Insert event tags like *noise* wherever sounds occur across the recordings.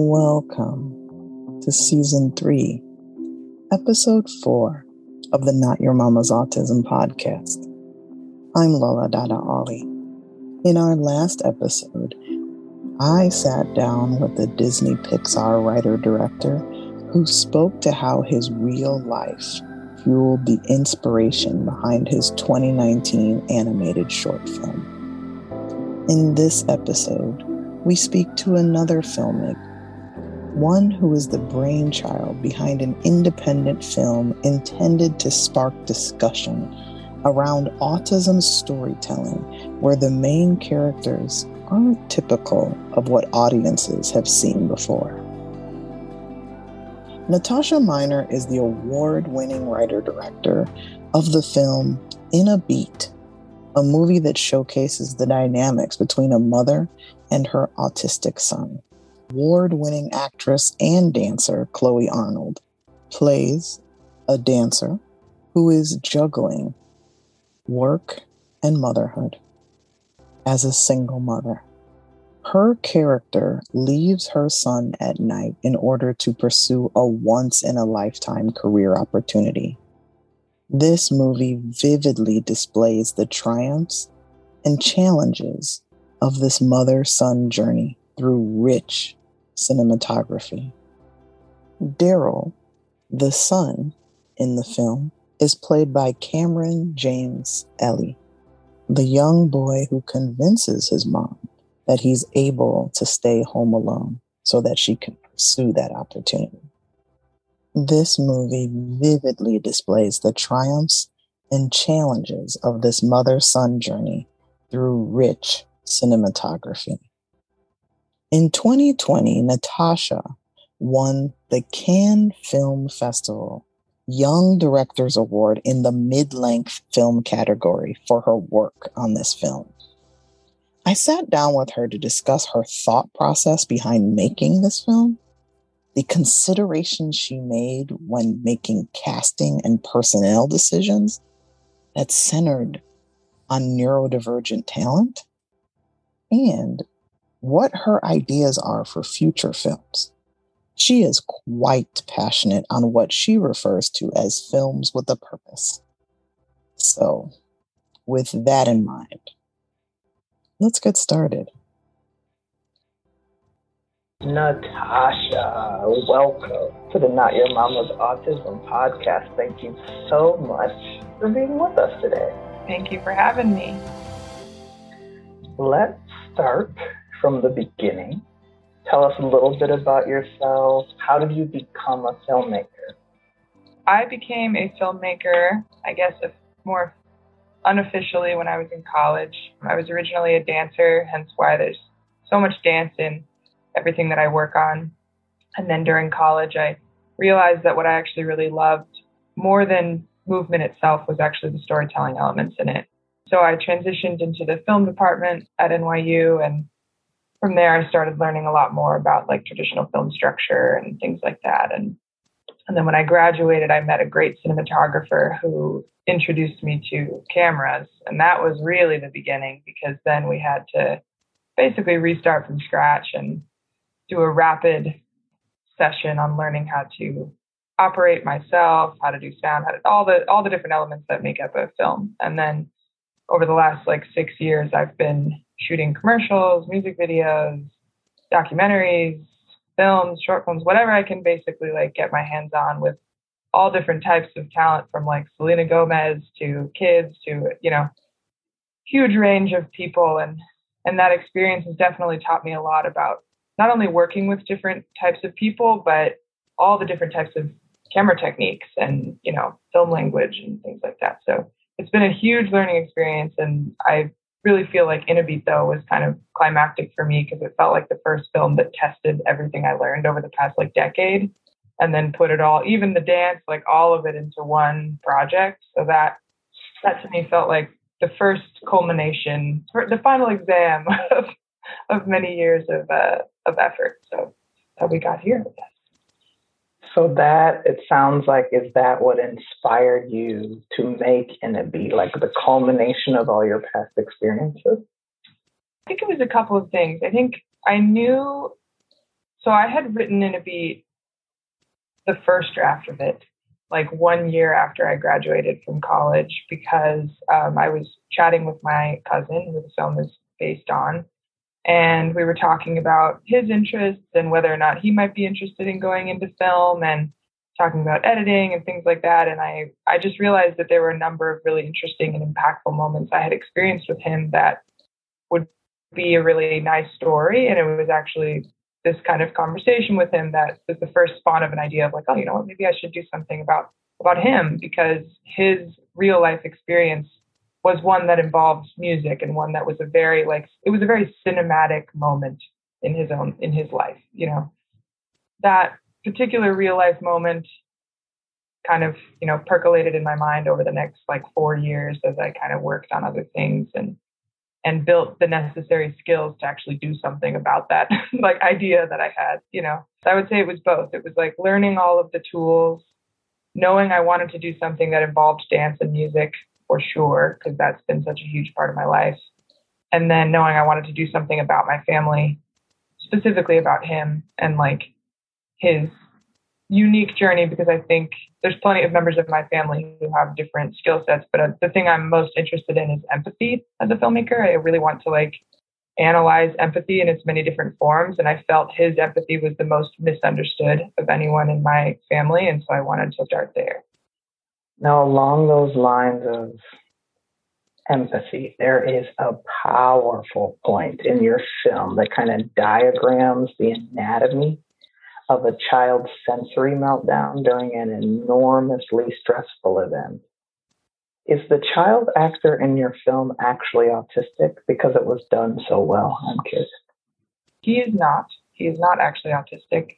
Welcome to season three, episode four of the Not Your Mama's Autism podcast. I'm Lola Dada Ali. In our last episode, I sat down with the Disney Pixar writer director who spoke to how his real life fueled the inspiration behind his 2019 animated short film. In this episode, we speak to another filmmaker one who is the brainchild behind an independent film intended to spark discussion around autism storytelling, where the main characters aren't typical of what audiences have seen before. Natasha Mynhier is the award winning writer director of the film In a Beat, a movie that showcases the dynamics between a mother and her autistic son award winning actress and dancer Chloe Arnold plays a dancer who is juggling work and motherhood as a single mother. Her character leaves her son at night in order to pursue a once in a lifetime career opportunity. This movie vividly displays the triumphs and challenges of this mother son journey through rich cinematography. Daryl, the son in the film, is played by Cameron James Ellie, the young boy who convinces his mom that he's able to stay home alone so that she can pursue that opportunity. This movie vividly displays the triumphs and challenges of this mother son journey through rich cinematography. In 2020, Natasha won the Cannes Film Festival Young Directors Award in the mid length film category for her work on this film. I sat down with her to discuss her thought process behind making this film, the considerations she made when making casting and personnel decisions that centered on neurodivergent talent, and what her ideas are for future films. She is quite passionate on what she refers to as films with a purpose. So, with that in mind, let's get started. Natasha, welcome to the Not Your Mama's Autism podcast. Thank you so much for being with us today. Thank you for having me. Let's start from the beginning. Tell us a little bit about yourself. How did you become a filmmaker? I became a filmmaker, I guess, more unofficially when I was in college. I was originally a dancer, hence why there's so much dance in everything that I work on. And then during college, I realized that what I actually really loved more than movement itself was actually the storytelling elements in it. So I transitioned into the film department at NYU and from there, I started learning a lot more about like traditional film structure and things like that. And and then when I graduated, I met a great cinematographer who introduced me to cameras, and that was really the beginning because then we had to basically restart from scratch and do a rapid session on learning how to operate myself, how to do sound, how to, all the all the different elements that make up a film. And then over the last like six years, I've been shooting commercials, music videos, documentaries, films, short films, whatever I can basically like get my hands on with all different types of talent from like Selena Gomez to kids to, you know, huge range of people. And and that experience has definitely taught me a lot about not only working with different types of people but all the different types of camera techniques and you know film language and things like that. So it's been a huge learning experience and i really feel like In a Beat though was kind of climactic for me because it felt like the first film that tested everything I learned over the past like decade and then put it all, even the dance, like all of it into one project. So that that to me felt like the first culmination, the final exam *laughs* of, of many years of uh, of effort. So that we got here. So that it sounds like is that what inspired you to make In a Beat like the culmination of all your past experiences? I think it was a couple of things. I think I knew So I had written in a beat the first draft of it, like one year after I graduated from college, because um, I was chatting with my cousin, who the film is based on, and we were talking about his interests and whether or not he might be interested in going into film and talking about editing and things like that. And i i just realized that there were a number of really interesting and impactful moments i had experienced with him that would be a really nice story. And it was actually this kind of conversation with him that was the first spawn of an idea of like oh you know what maybe i should do something about about him because his real life experience was one that involved music and one that was a very like it was a very cinematic moment in his own in his life you know? That particular real life moment kind of you know percolated in my mind over the next like four years as i kind of worked on other things and and built the necessary skills to actually do something about that *laughs* like idea that i had you know? So i would say it was both. It was like learning all of the tools knowing i wanted to do something that involved dance and music for sure, because that's been such a huge part of my life. And then knowing I wanted to do something about my family, specifically about him and like his unique journey, because I think there's plenty of members of my family who have different skill sets. But uh, the thing I'm most interested in is empathy as a filmmaker. I really want to like analyze empathy in its many different forms. And I felt his empathy was the most misunderstood of anyone in my family. And so I wanted to start there. Now, along those lines of empathy, there is a powerful point in your film that kind of diagrams the anatomy of a child's sensory meltdown during an enormously stressful event. Is the child actor in your film actually autistic because it was done so well? I'm curious. He is not. He is not actually autistic.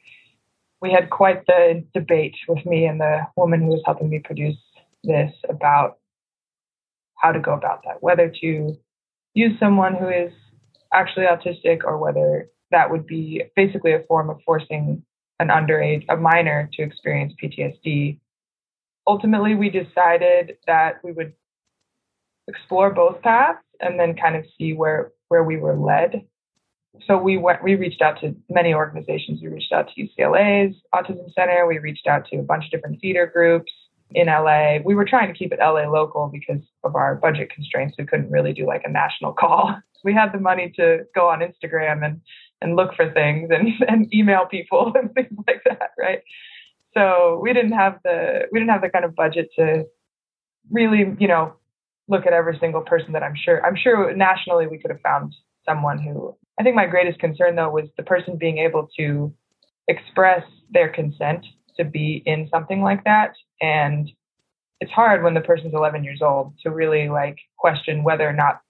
We had quite the debate with me and the woman who was helping me produce this about how to go about that, whether to use someone who is actually autistic or whether that would be basically a form of forcing an underage, a minor, to experience PTSD. Ultimately, we decided that we would explore both paths and then kind of see where where we were led. So we went, we reached out to many organizations. We reached out to UCLA's Autism Center. We reached out to a bunch of different theater groups in LA. We were trying to keep it LA local because of our budget constraints. We couldn't really do like a national call. *laughs* We had the money to go on Instagram and and look for things and, *laughs* and email people *laughs* and things like that, right? So we didn't have the we didn't have the kind of budget to really, you know, look at every single person that I'm sure I'm sure nationally we could have found someone who I think my greatest concern though was the person being able to express their consent to be in something like that. And it's hard when the person's 11 years old to really like question whether or not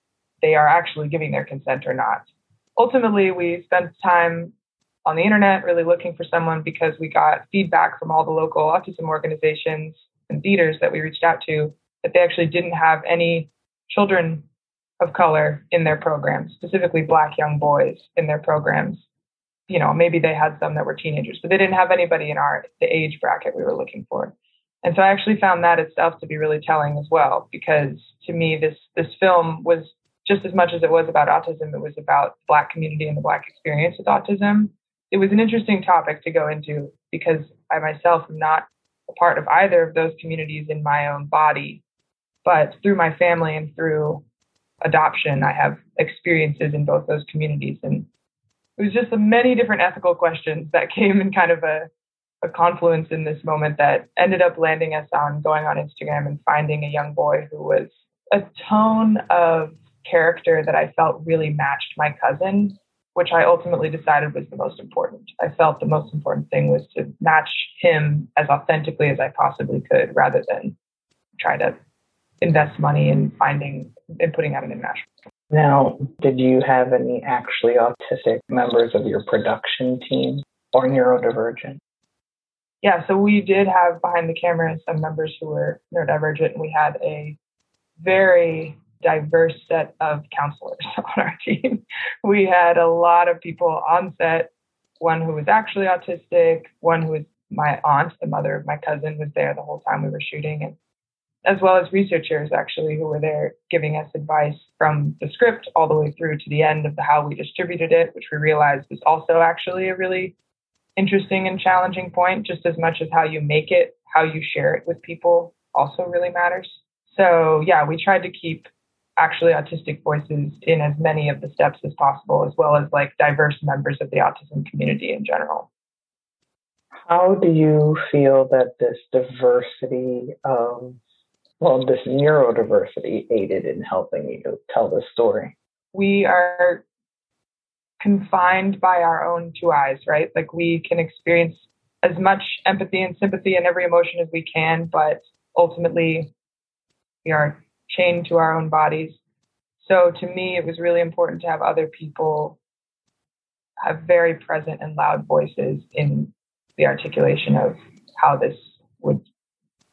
they are actually giving their consent or not. Ultimately we spent time on the internet really looking for someone because we got feedback from all the local autism organizations and theaters that we reached out to that they actually didn't have any children of color in their programs specifically black young boys in their programs you know, maybe they had some that were teenagers, but they didn't have anybody in our the age bracket we were looking for. And so I actually found that itself to be really telling as well, because to me this this film was just as much as it was about autism, it was about the black community and the black experience with autism. It was an interesting topic to go into because I myself am not a part of either of those communities in my own body, but through my family and through adoption, I have experiences in both those communities. And it was just the many different ethical questions that came in kind of a, a confluence in this moment that ended up landing us on going on Instagram and finding a young boy who was a tone of character that I felt really matched my cousin, which I ultimately decided was the most important. I felt the most important thing was to match him as authentically as I possibly could rather than try to invest money in finding and putting out an international now, did you have any actually autistic members of your production team or neurodivergent? Yeah, so we did have behind the camera some members who were neurodivergent, and we had a very diverse set of counselors *laughs* on our team. We had a lot of people on set, one who was actually autistic, one who was my aunt, the mother of my cousin, was there the whole time we were shooting, and as well as researchers actually who were there giving us advice from the script all the way through to the end of the how we distributed it, which we realized was also actually a really interesting and challenging point, just as much as how you make it, how you share it with people also really matters. So, yeah, we tried to keep actually autistic voices in as many of the steps as possible, as well as like diverse members of the autism community in general. How do you feel that this diversity of, well, this neurodiversity aided in helping you tell the story? We are confined by our own two eyes, right? Like we can experience as much empathy and sympathy and every emotion as we can, but ultimately we are chained to our own bodies. So to me, it was really important to have other people have very present and loud voices in the articulation of how this would,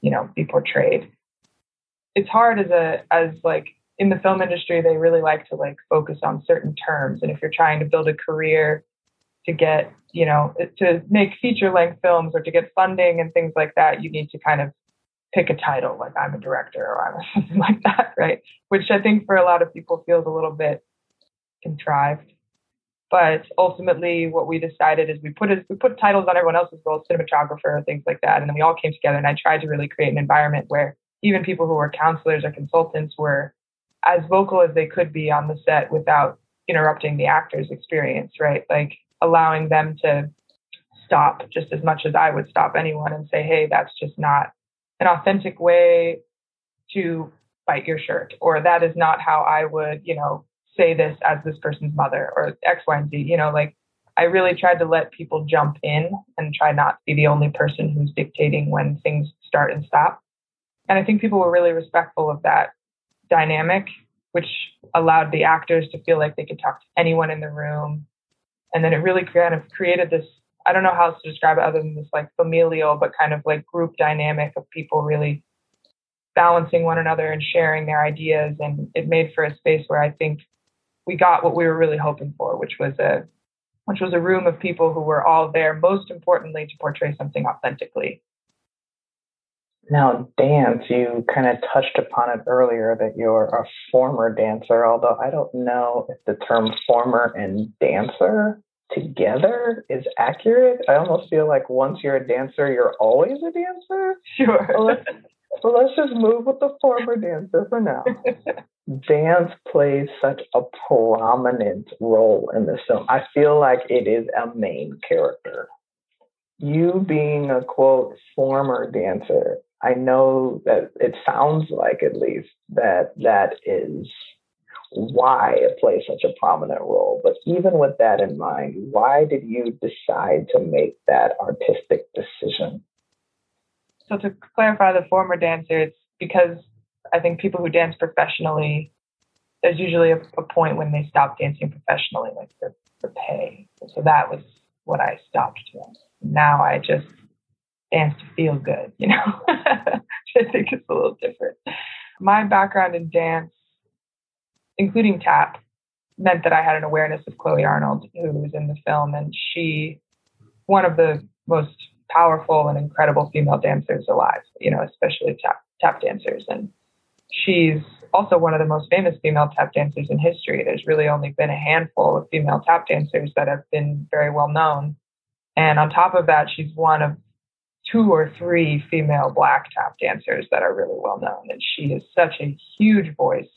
you know, be portrayed. It's hard as a as like in the film industry, they really like to like focus on certain terms. And if you're trying to build a career to get, you know, to make feature length films or to get funding and things like that, you need to kind of pick a title like I'm a director or I'm a *laughs* something like that, right? Which I think for a lot of people feels a little bit contrived. But ultimately, what we decided is we put it, we put titles on everyone else's roles, cinematographer, things like that, and then we all came together. And I tried to really create an environment where even people who were counselors or consultants were as vocal as they could be on the set without interrupting the actor's experience, right? Like allowing them to stop just as much as I would stop anyone and say, hey, that's just not an authentic way to bite your shirt, or that is not how I would, you know, say this as this person's mother, or X, Y, and Z. You know, like I really tried to let people jump in and try not to be the only person who's dictating when things start and stop. And I think people were really respectful of that dynamic, which allowed the actors to feel like they could talk to anyone in the room. And then it really kind of created this I don't know how else to describe it other than this like familial, but kind of like group dynamic of people really balancing one another and sharing their ideas. And it made for a space where I think we got what we were really hoping for, which was a which was a room of people who were all there, most importantly, to portray something authentically. Now, dance, you kind of touched upon it earlier that you're a former dancer, although I don't know if the term former and dancer together is accurate. I almost feel like once you're a dancer, you're always a dancer. Sure. So let's, so let's just move with the former dancer for now. *laughs* Dance plays such a prominent role in this film. I feel like it is a main character. You being a quote former dancer, I know that it sounds like at least that that is why it plays such a prominent role. But even with that in mind, why did you decide to make that artistic decision? So, to clarify the former dancer, it's because I think people who dance professionally, there's usually a, a point when they stop dancing professionally, like the, for pay. So, that was what I stopped doing. Now I just dance to feel good, you know? *laughs* I think it's a little different. My background in dance including tap, meant that I had an awareness of Chloe Arnold, who was in the film, and she, one of the most powerful and incredible female dancers alive, you know, especially tap tap dancers. And she's also one of the most famous female tap dancers in history. There's really only been a handful of female tap dancers that have been very well known. And on top of that, she's one of two or three female black tap dancers that are really well known. And she is such a huge voice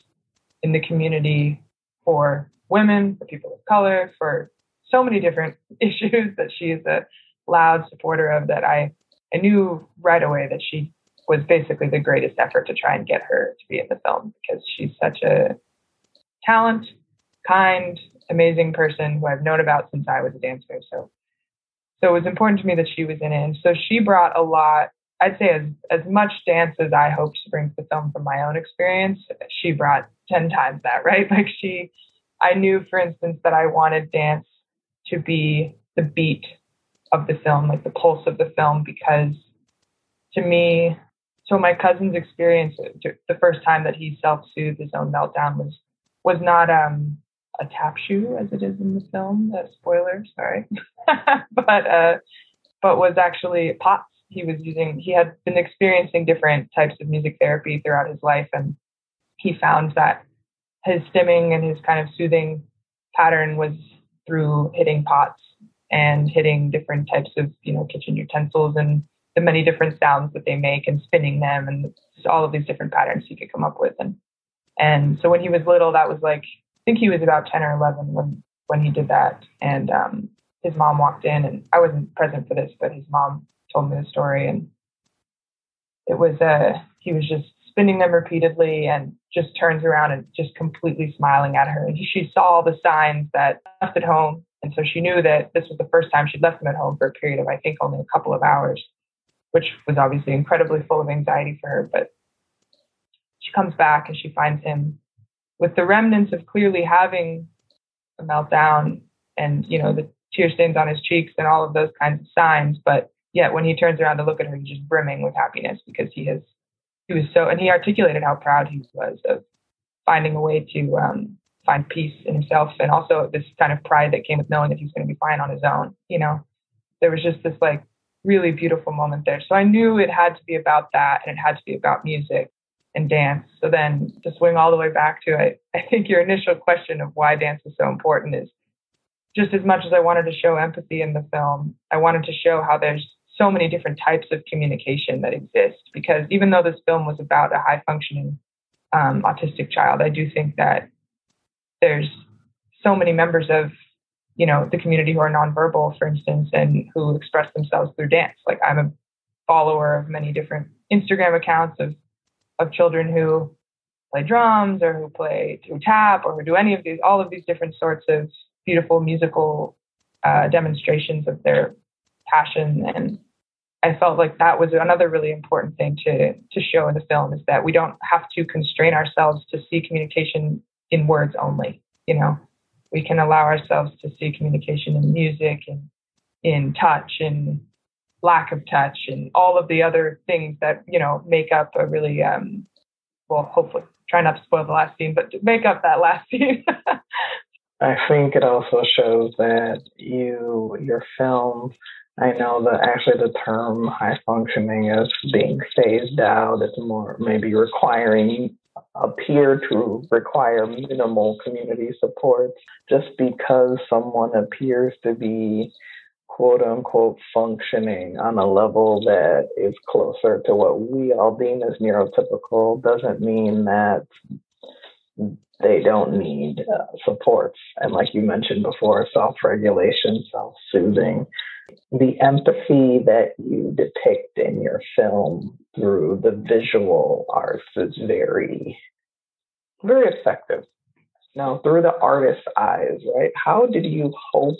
in the community for women, for people of color, for so many different *laughs* issues that she is a loud supporter of that I, I knew right away that she was basically the greatest effort to try and get her to be in the film because she's such a talent, kind, amazing person who I've known about since I was a dancer. So so it was important to me that she was in it. And so she brought a lot I'd say as as much dance as I hoped to bring to the film from my own experience, she brought ten times that, *laughs* right? Like she I knew, for instance, that I wanted dance to be the beat of the film, like the pulse of the film, because to me, so my cousin's experience the first time that he self-soothed his own meltdown was was not um, a tap shoe as it is in the film. Uh, spoiler, sorry, *laughs* but uh, but was actually pots he was using he had been experiencing different types of music therapy throughout his life and he found that his stimming and his kind of soothing pattern was through hitting pots and hitting different types of you know kitchen utensils and the many different sounds that they make and spinning them and all of these different patterns he could come up with and and so when he was little that was like think he was about 10 or 11 when when he did that. And um, his mom walked in and I wasn't present for this but his mom told me the story. And it was uh he was just spinning them repeatedly and just turns around and just completely smiling at her. And she saw all the signs that left at home. And so she knew that this was the first time she'd left him at home for a period of I think only a couple of hours which was obviously incredibly full of anxiety for her. But she comes back and she finds him with the remnants of clearly having a meltdown and, you know, the tear stains on his cheeks and all of those kinds of signs. But yet when he turns around to look at her, he's just brimming with happiness because he has, he was so, and he articulated how proud he was of finding a way to um, find peace in himself and also this kind of pride that came with knowing that he's going to be fine on his own. You know, there was just this like really beautiful moment there. So I knew it had to be about that and it had to be about music and dance. So then to swing all the way back to it, I think your initial question of why dance is so important is just as much as I wanted to show empathy in the film, I wanted to show how there's so many different types of communication that exist. Because even though this film was about a high functioning um, autistic child, I do think that there's so many members of you know, the community who are nonverbal, for instance, and who express themselves through dance. Like I'm a follower of many different Instagram accounts of of children who play drums or who play who tap or who do any of these all of these different sorts of beautiful musical uh, demonstrations of their passion and I felt like that was another really important thing to to show in the film is that we don't have to constrain ourselves to see communication in words only. You know, we can allow ourselves to see communication in music and in touch and lack of touch and all of the other things that you know make up a really um, well hopefully try not to spoil the last scene but make up that last *laughs* scene. I think it also shows that you your film i know that actually the term high functioning is being phased out. It's more maybe requiring appear to require minimal community support. Just because someone appears to be quote unquote functioning on a level that is closer to what we all deem as neurotypical doesn't mean that they don't need uh, supports. And like you mentioned before, self regulation, self soothing. The empathy that you depict in your film through the visual arts is very, very effective. Now, through the artist's eyes, right? How did you hope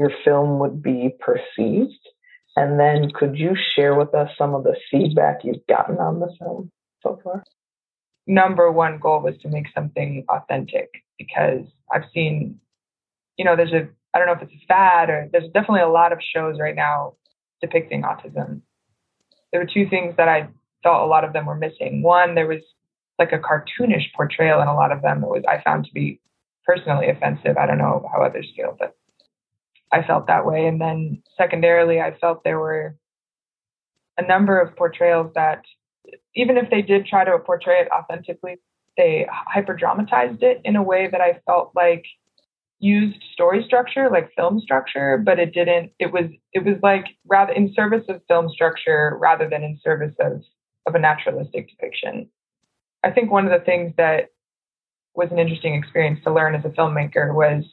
your film would be perceived? And then could you share with us some of the feedback you've gotten on the film so far? Number one goal was to make something authentic because I've seen, you know, there's a, I don't know if it's a fad or there's definitely a lot of shows right now depicting autism there were two things that I felt a lot of them were missing. One, there was like a cartoonish portrayal in a lot of them that was I found to be personally offensive. I don't know how others feel, but I felt that way. And then secondarily, I felt there were a number of portrayals that even if they did try to portray it authentically, they hyper dramatized it in a way that I felt like used story structure like film structure but it didn't it was it was like rather in service of film structure rather than in service of of a naturalistic depiction i think one of the things that was an interesting experience to learn as a filmmaker was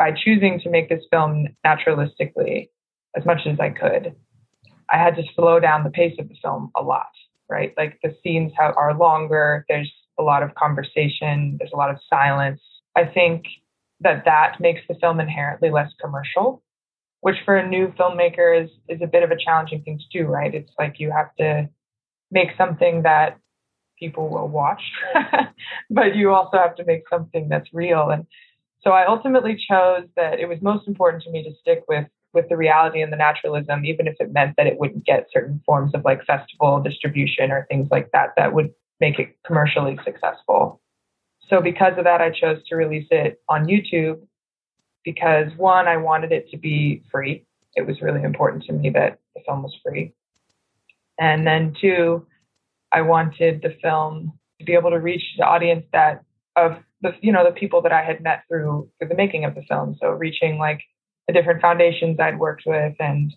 by choosing to make this film naturalistically as much as i could i had to slow down the pace of the film a lot right like the scenes have, are longer there's a lot of conversation there's a lot of silence i think that that makes the film inherently less commercial, which for a new filmmaker is is a bit of a challenging thing to do, right? It's like you have to make something that people will watch, *laughs* but you also have to make something that's real. And so I ultimately chose that it was most important to me to stick with with the reality and the naturalism, even if it meant that it wouldn't get certain forms of like festival distribution or things like that that would make it commercially successful. So because of that, I chose to release it on YouTube because one, I wanted it to be free. It was really important to me that the film was free. And then two, I wanted the film to be able to reach the audience that of the you know the people that I had met through through the making of the film. So reaching like the different foundations I'd worked with and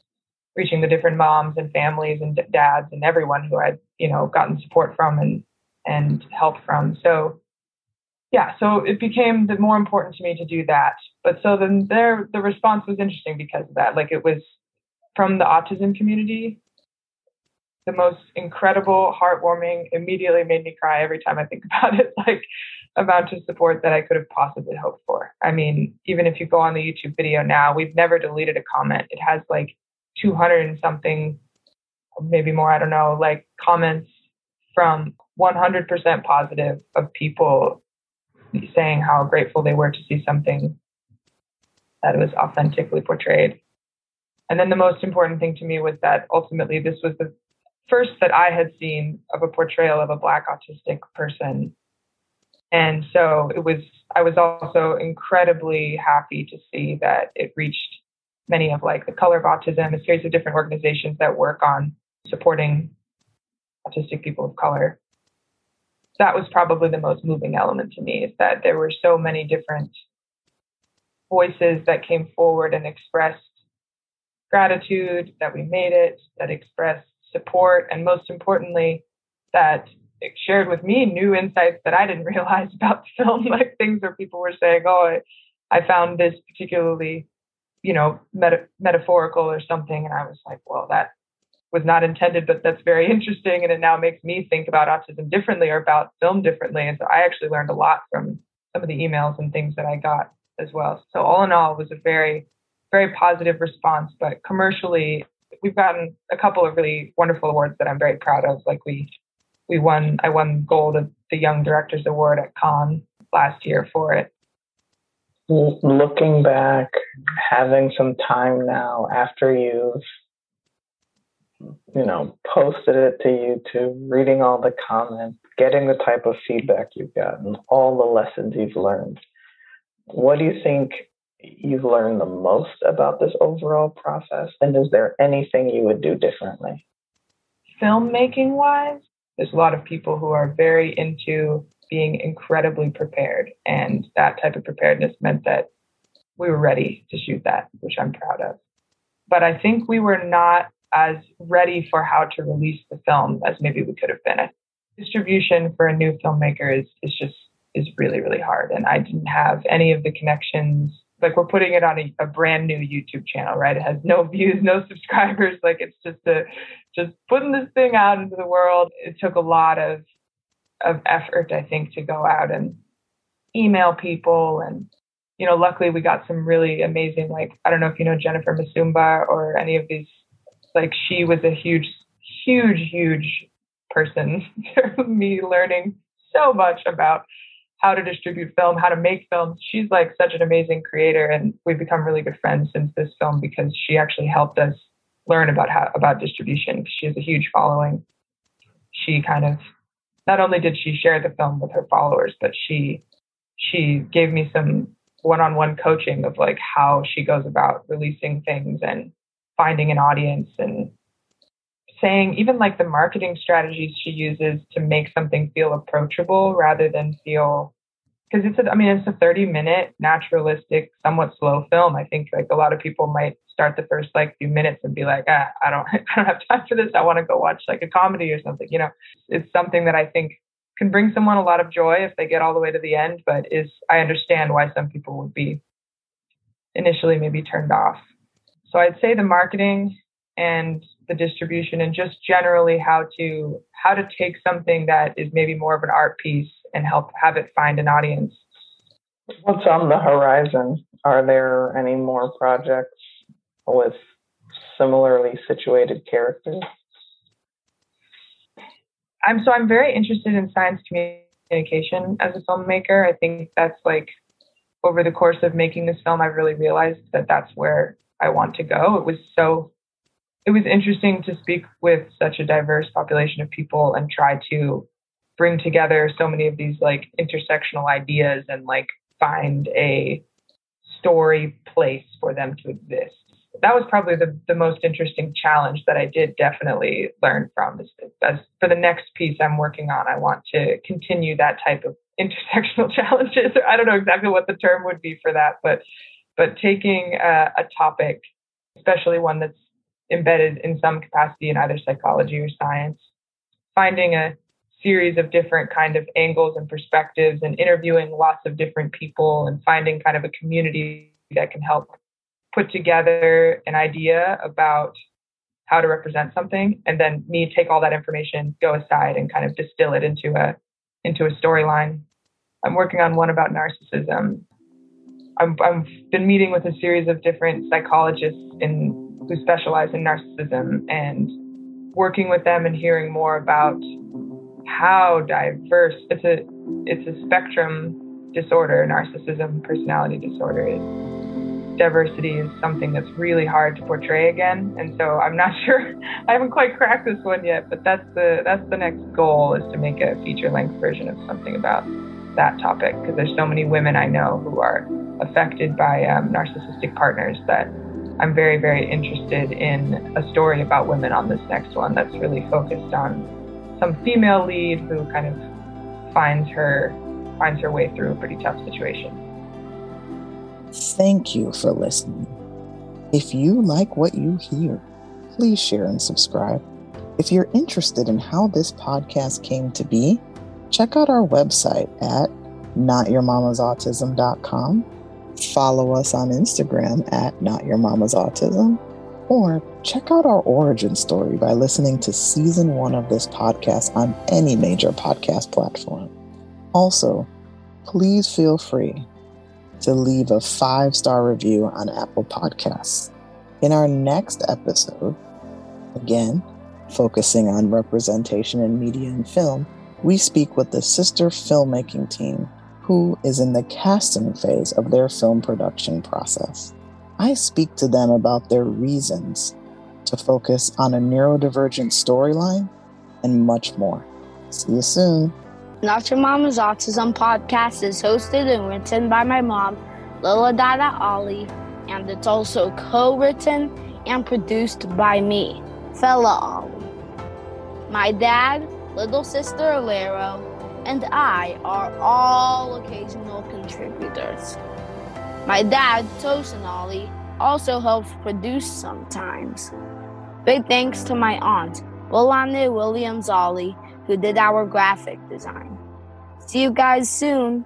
reaching the different moms and families and dads and everyone who I'd, you know, gotten support from and, and help from. So yeah, so it became the more important to me to do that. But so then there, the response was interesting because of that. Like it was from the autism community, the most incredible, heartwarming, immediately made me cry every time I think *laughs* about it. Like amount of support that I could have possibly hoped for. I mean, even if you go on the YouTube video now, we've never deleted a comment. It has like 200 and something, maybe more, I don't know, like comments from 100% positive of people saying how grateful they were to see something that was authentically portrayed. And then the most important thing to me was that ultimately this was the first that I had seen of a portrayal of a Black autistic person and so it was, I was also incredibly happy to see that it reached many of like the Color of Autism, a series of different organizations that work on supporting autistic people of color. That was probably the most moving element to me is that there were so many different voices that came forward and expressed gratitude that we made it, that expressed support, and most importantly, that it shared with me new insights that I didn't *laughs* realize about the film, like things where people were saying, "Oh, I, I found this particularly, you know, meta- metaphorical or something," and I was like, "Well, that was not intended, but that's very *laughs* interesting, and it now makes me think about autism differently or about film differently." And so I actually learned a lot from some of the emails and things that I got as well. So all in all, it was a very, very positive response. But commercially, we've gotten a couple of really wonderful awards that I'm very proud of. Like we we won I won gold at the Young Directors Award at Cannes last year for it. Looking back, having some time now after you've you know posted it to YouTube, reading all the comments, getting the type of feedback you've gotten, all the lessons you've learned. What do you think you've learned the most about this overall process? And is there anything you would do differently? Filmmaking wise, there's a lot of people who are very into being incredibly prepared. And that type of preparedness meant that we were ready to shoot that, which I'm proud of. But I think we were not as ready for how to release the film as maybe we could have been. Distribution for a new filmmaker is, is just is really, really hard. And I didn't have any of the connections like we're putting it on a, a, brand new YouTube channel, right? It has no views, no *laughs* subscribers. Like it's just a just putting this thing out into the world. It took a lot of of effort, I think, to go out and email people and you know, luckily we got some really amazing like I don't know if you know Jennifer Msumba or any of these like she was a huge huge huge person *laughs* for me learning so much about how to distribute film, how to make films. She's like such an amazing creator, and we've become really good friends since this film because she actually helped us learn about how about distribution. She has a huge following. She kind of not only did she share the film with her followers, but she she gave me some one-on-one coaching of like how she goes about releasing things and finding an audience and saying even like the marketing strategies she uses to make something feel approachable rather than feel because it's a, I mean it's a 30 minute naturalistic somewhat slow film I think like a lot of people might start the first like few minutes and be like ah, I don't *laughs* I don't have time for this. I want to go watch like a comedy or something you know? It's something that I think can bring someone a lot of joy if they get all the way to the end but is I understand why some people would be initially maybe turned off. So I'd say the marketing and the distribution and just generally how to how to take something that is maybe more of an art piece and help have it find an audience. What's on the horizon? Are there any more projects with similarly situated characters? I'm so I'm very interested in science communication as a filmmaker. I think that's like over the course of making this film, I really realized that that's where I want to go. It was so it was interesting to speak with such a diverse population of people and try to bring together so many of these like intersectional ideas and like find a story place for them to exist. That was probably the, the most interesting challenge that I did definitely learn from. Is, as for the next piece I'm working on, I want to continue that type of *laughs* intersectional challenges. I don't know exactly what the term would be for that, but but taking a, a topic, especially one that's embedded in some capacity in either psychology or science, finding a series of different kind of angles and perspectives and interviewing lots of different people and finding kind of a community that can help put together an idea about how to represent something. And then me take all that information go aside and kind of distill it into a into a storyline. I'm working on one about narcissism. I'm, I've been meeting with a series of different psychologists in, who specialize in narcissism and working with them and hearing more about how diverse it's a it's a spectrum disorder narcissism personality disorder. Is diversity is something that's really hard to portray again. And so i'm not *laughs* sure i haven't quite cracked this one yet but that's the that's the next goal is to make a feature length version of something about that topic. Because there's so many women i know who are affected by um, narcissistic partners that i'm very very interested in a story about women on this next one that's really focused on some female lead who kind of finds her finds her way through a pretty tough situation. Thank you for listening. If you like what you hear, please share and subscribe. If you're interested in how this podcast came to be, check out our website at notyourmamasautism.com. Follow us on Instagram at notyourmamasautism or check out our origin story by listening to season one of this podcast on any major podcast platform. Also, please feel free to leave a five star review on Apple Podcasts. In our next episode, again, focusing on representation in media and film, we speak with the sister filmmaking team who is in the casting phase of their film production process. I speak to them about their reasons to focus on a neurodivergent storyline and much more. See you soon. Not Your Mama's Autism podcast is hosted and written by my mom, Lila Dada Ali, and it's also co written and produced by me, Fela Ali. My dad, little sister Alero, and I are all occasional contributors. My dad, Tosin Ollie, also helps produce sometimes. Big thanks to my aunt, Wilane Williams Ollie, who did our graphic design. See you guys soon.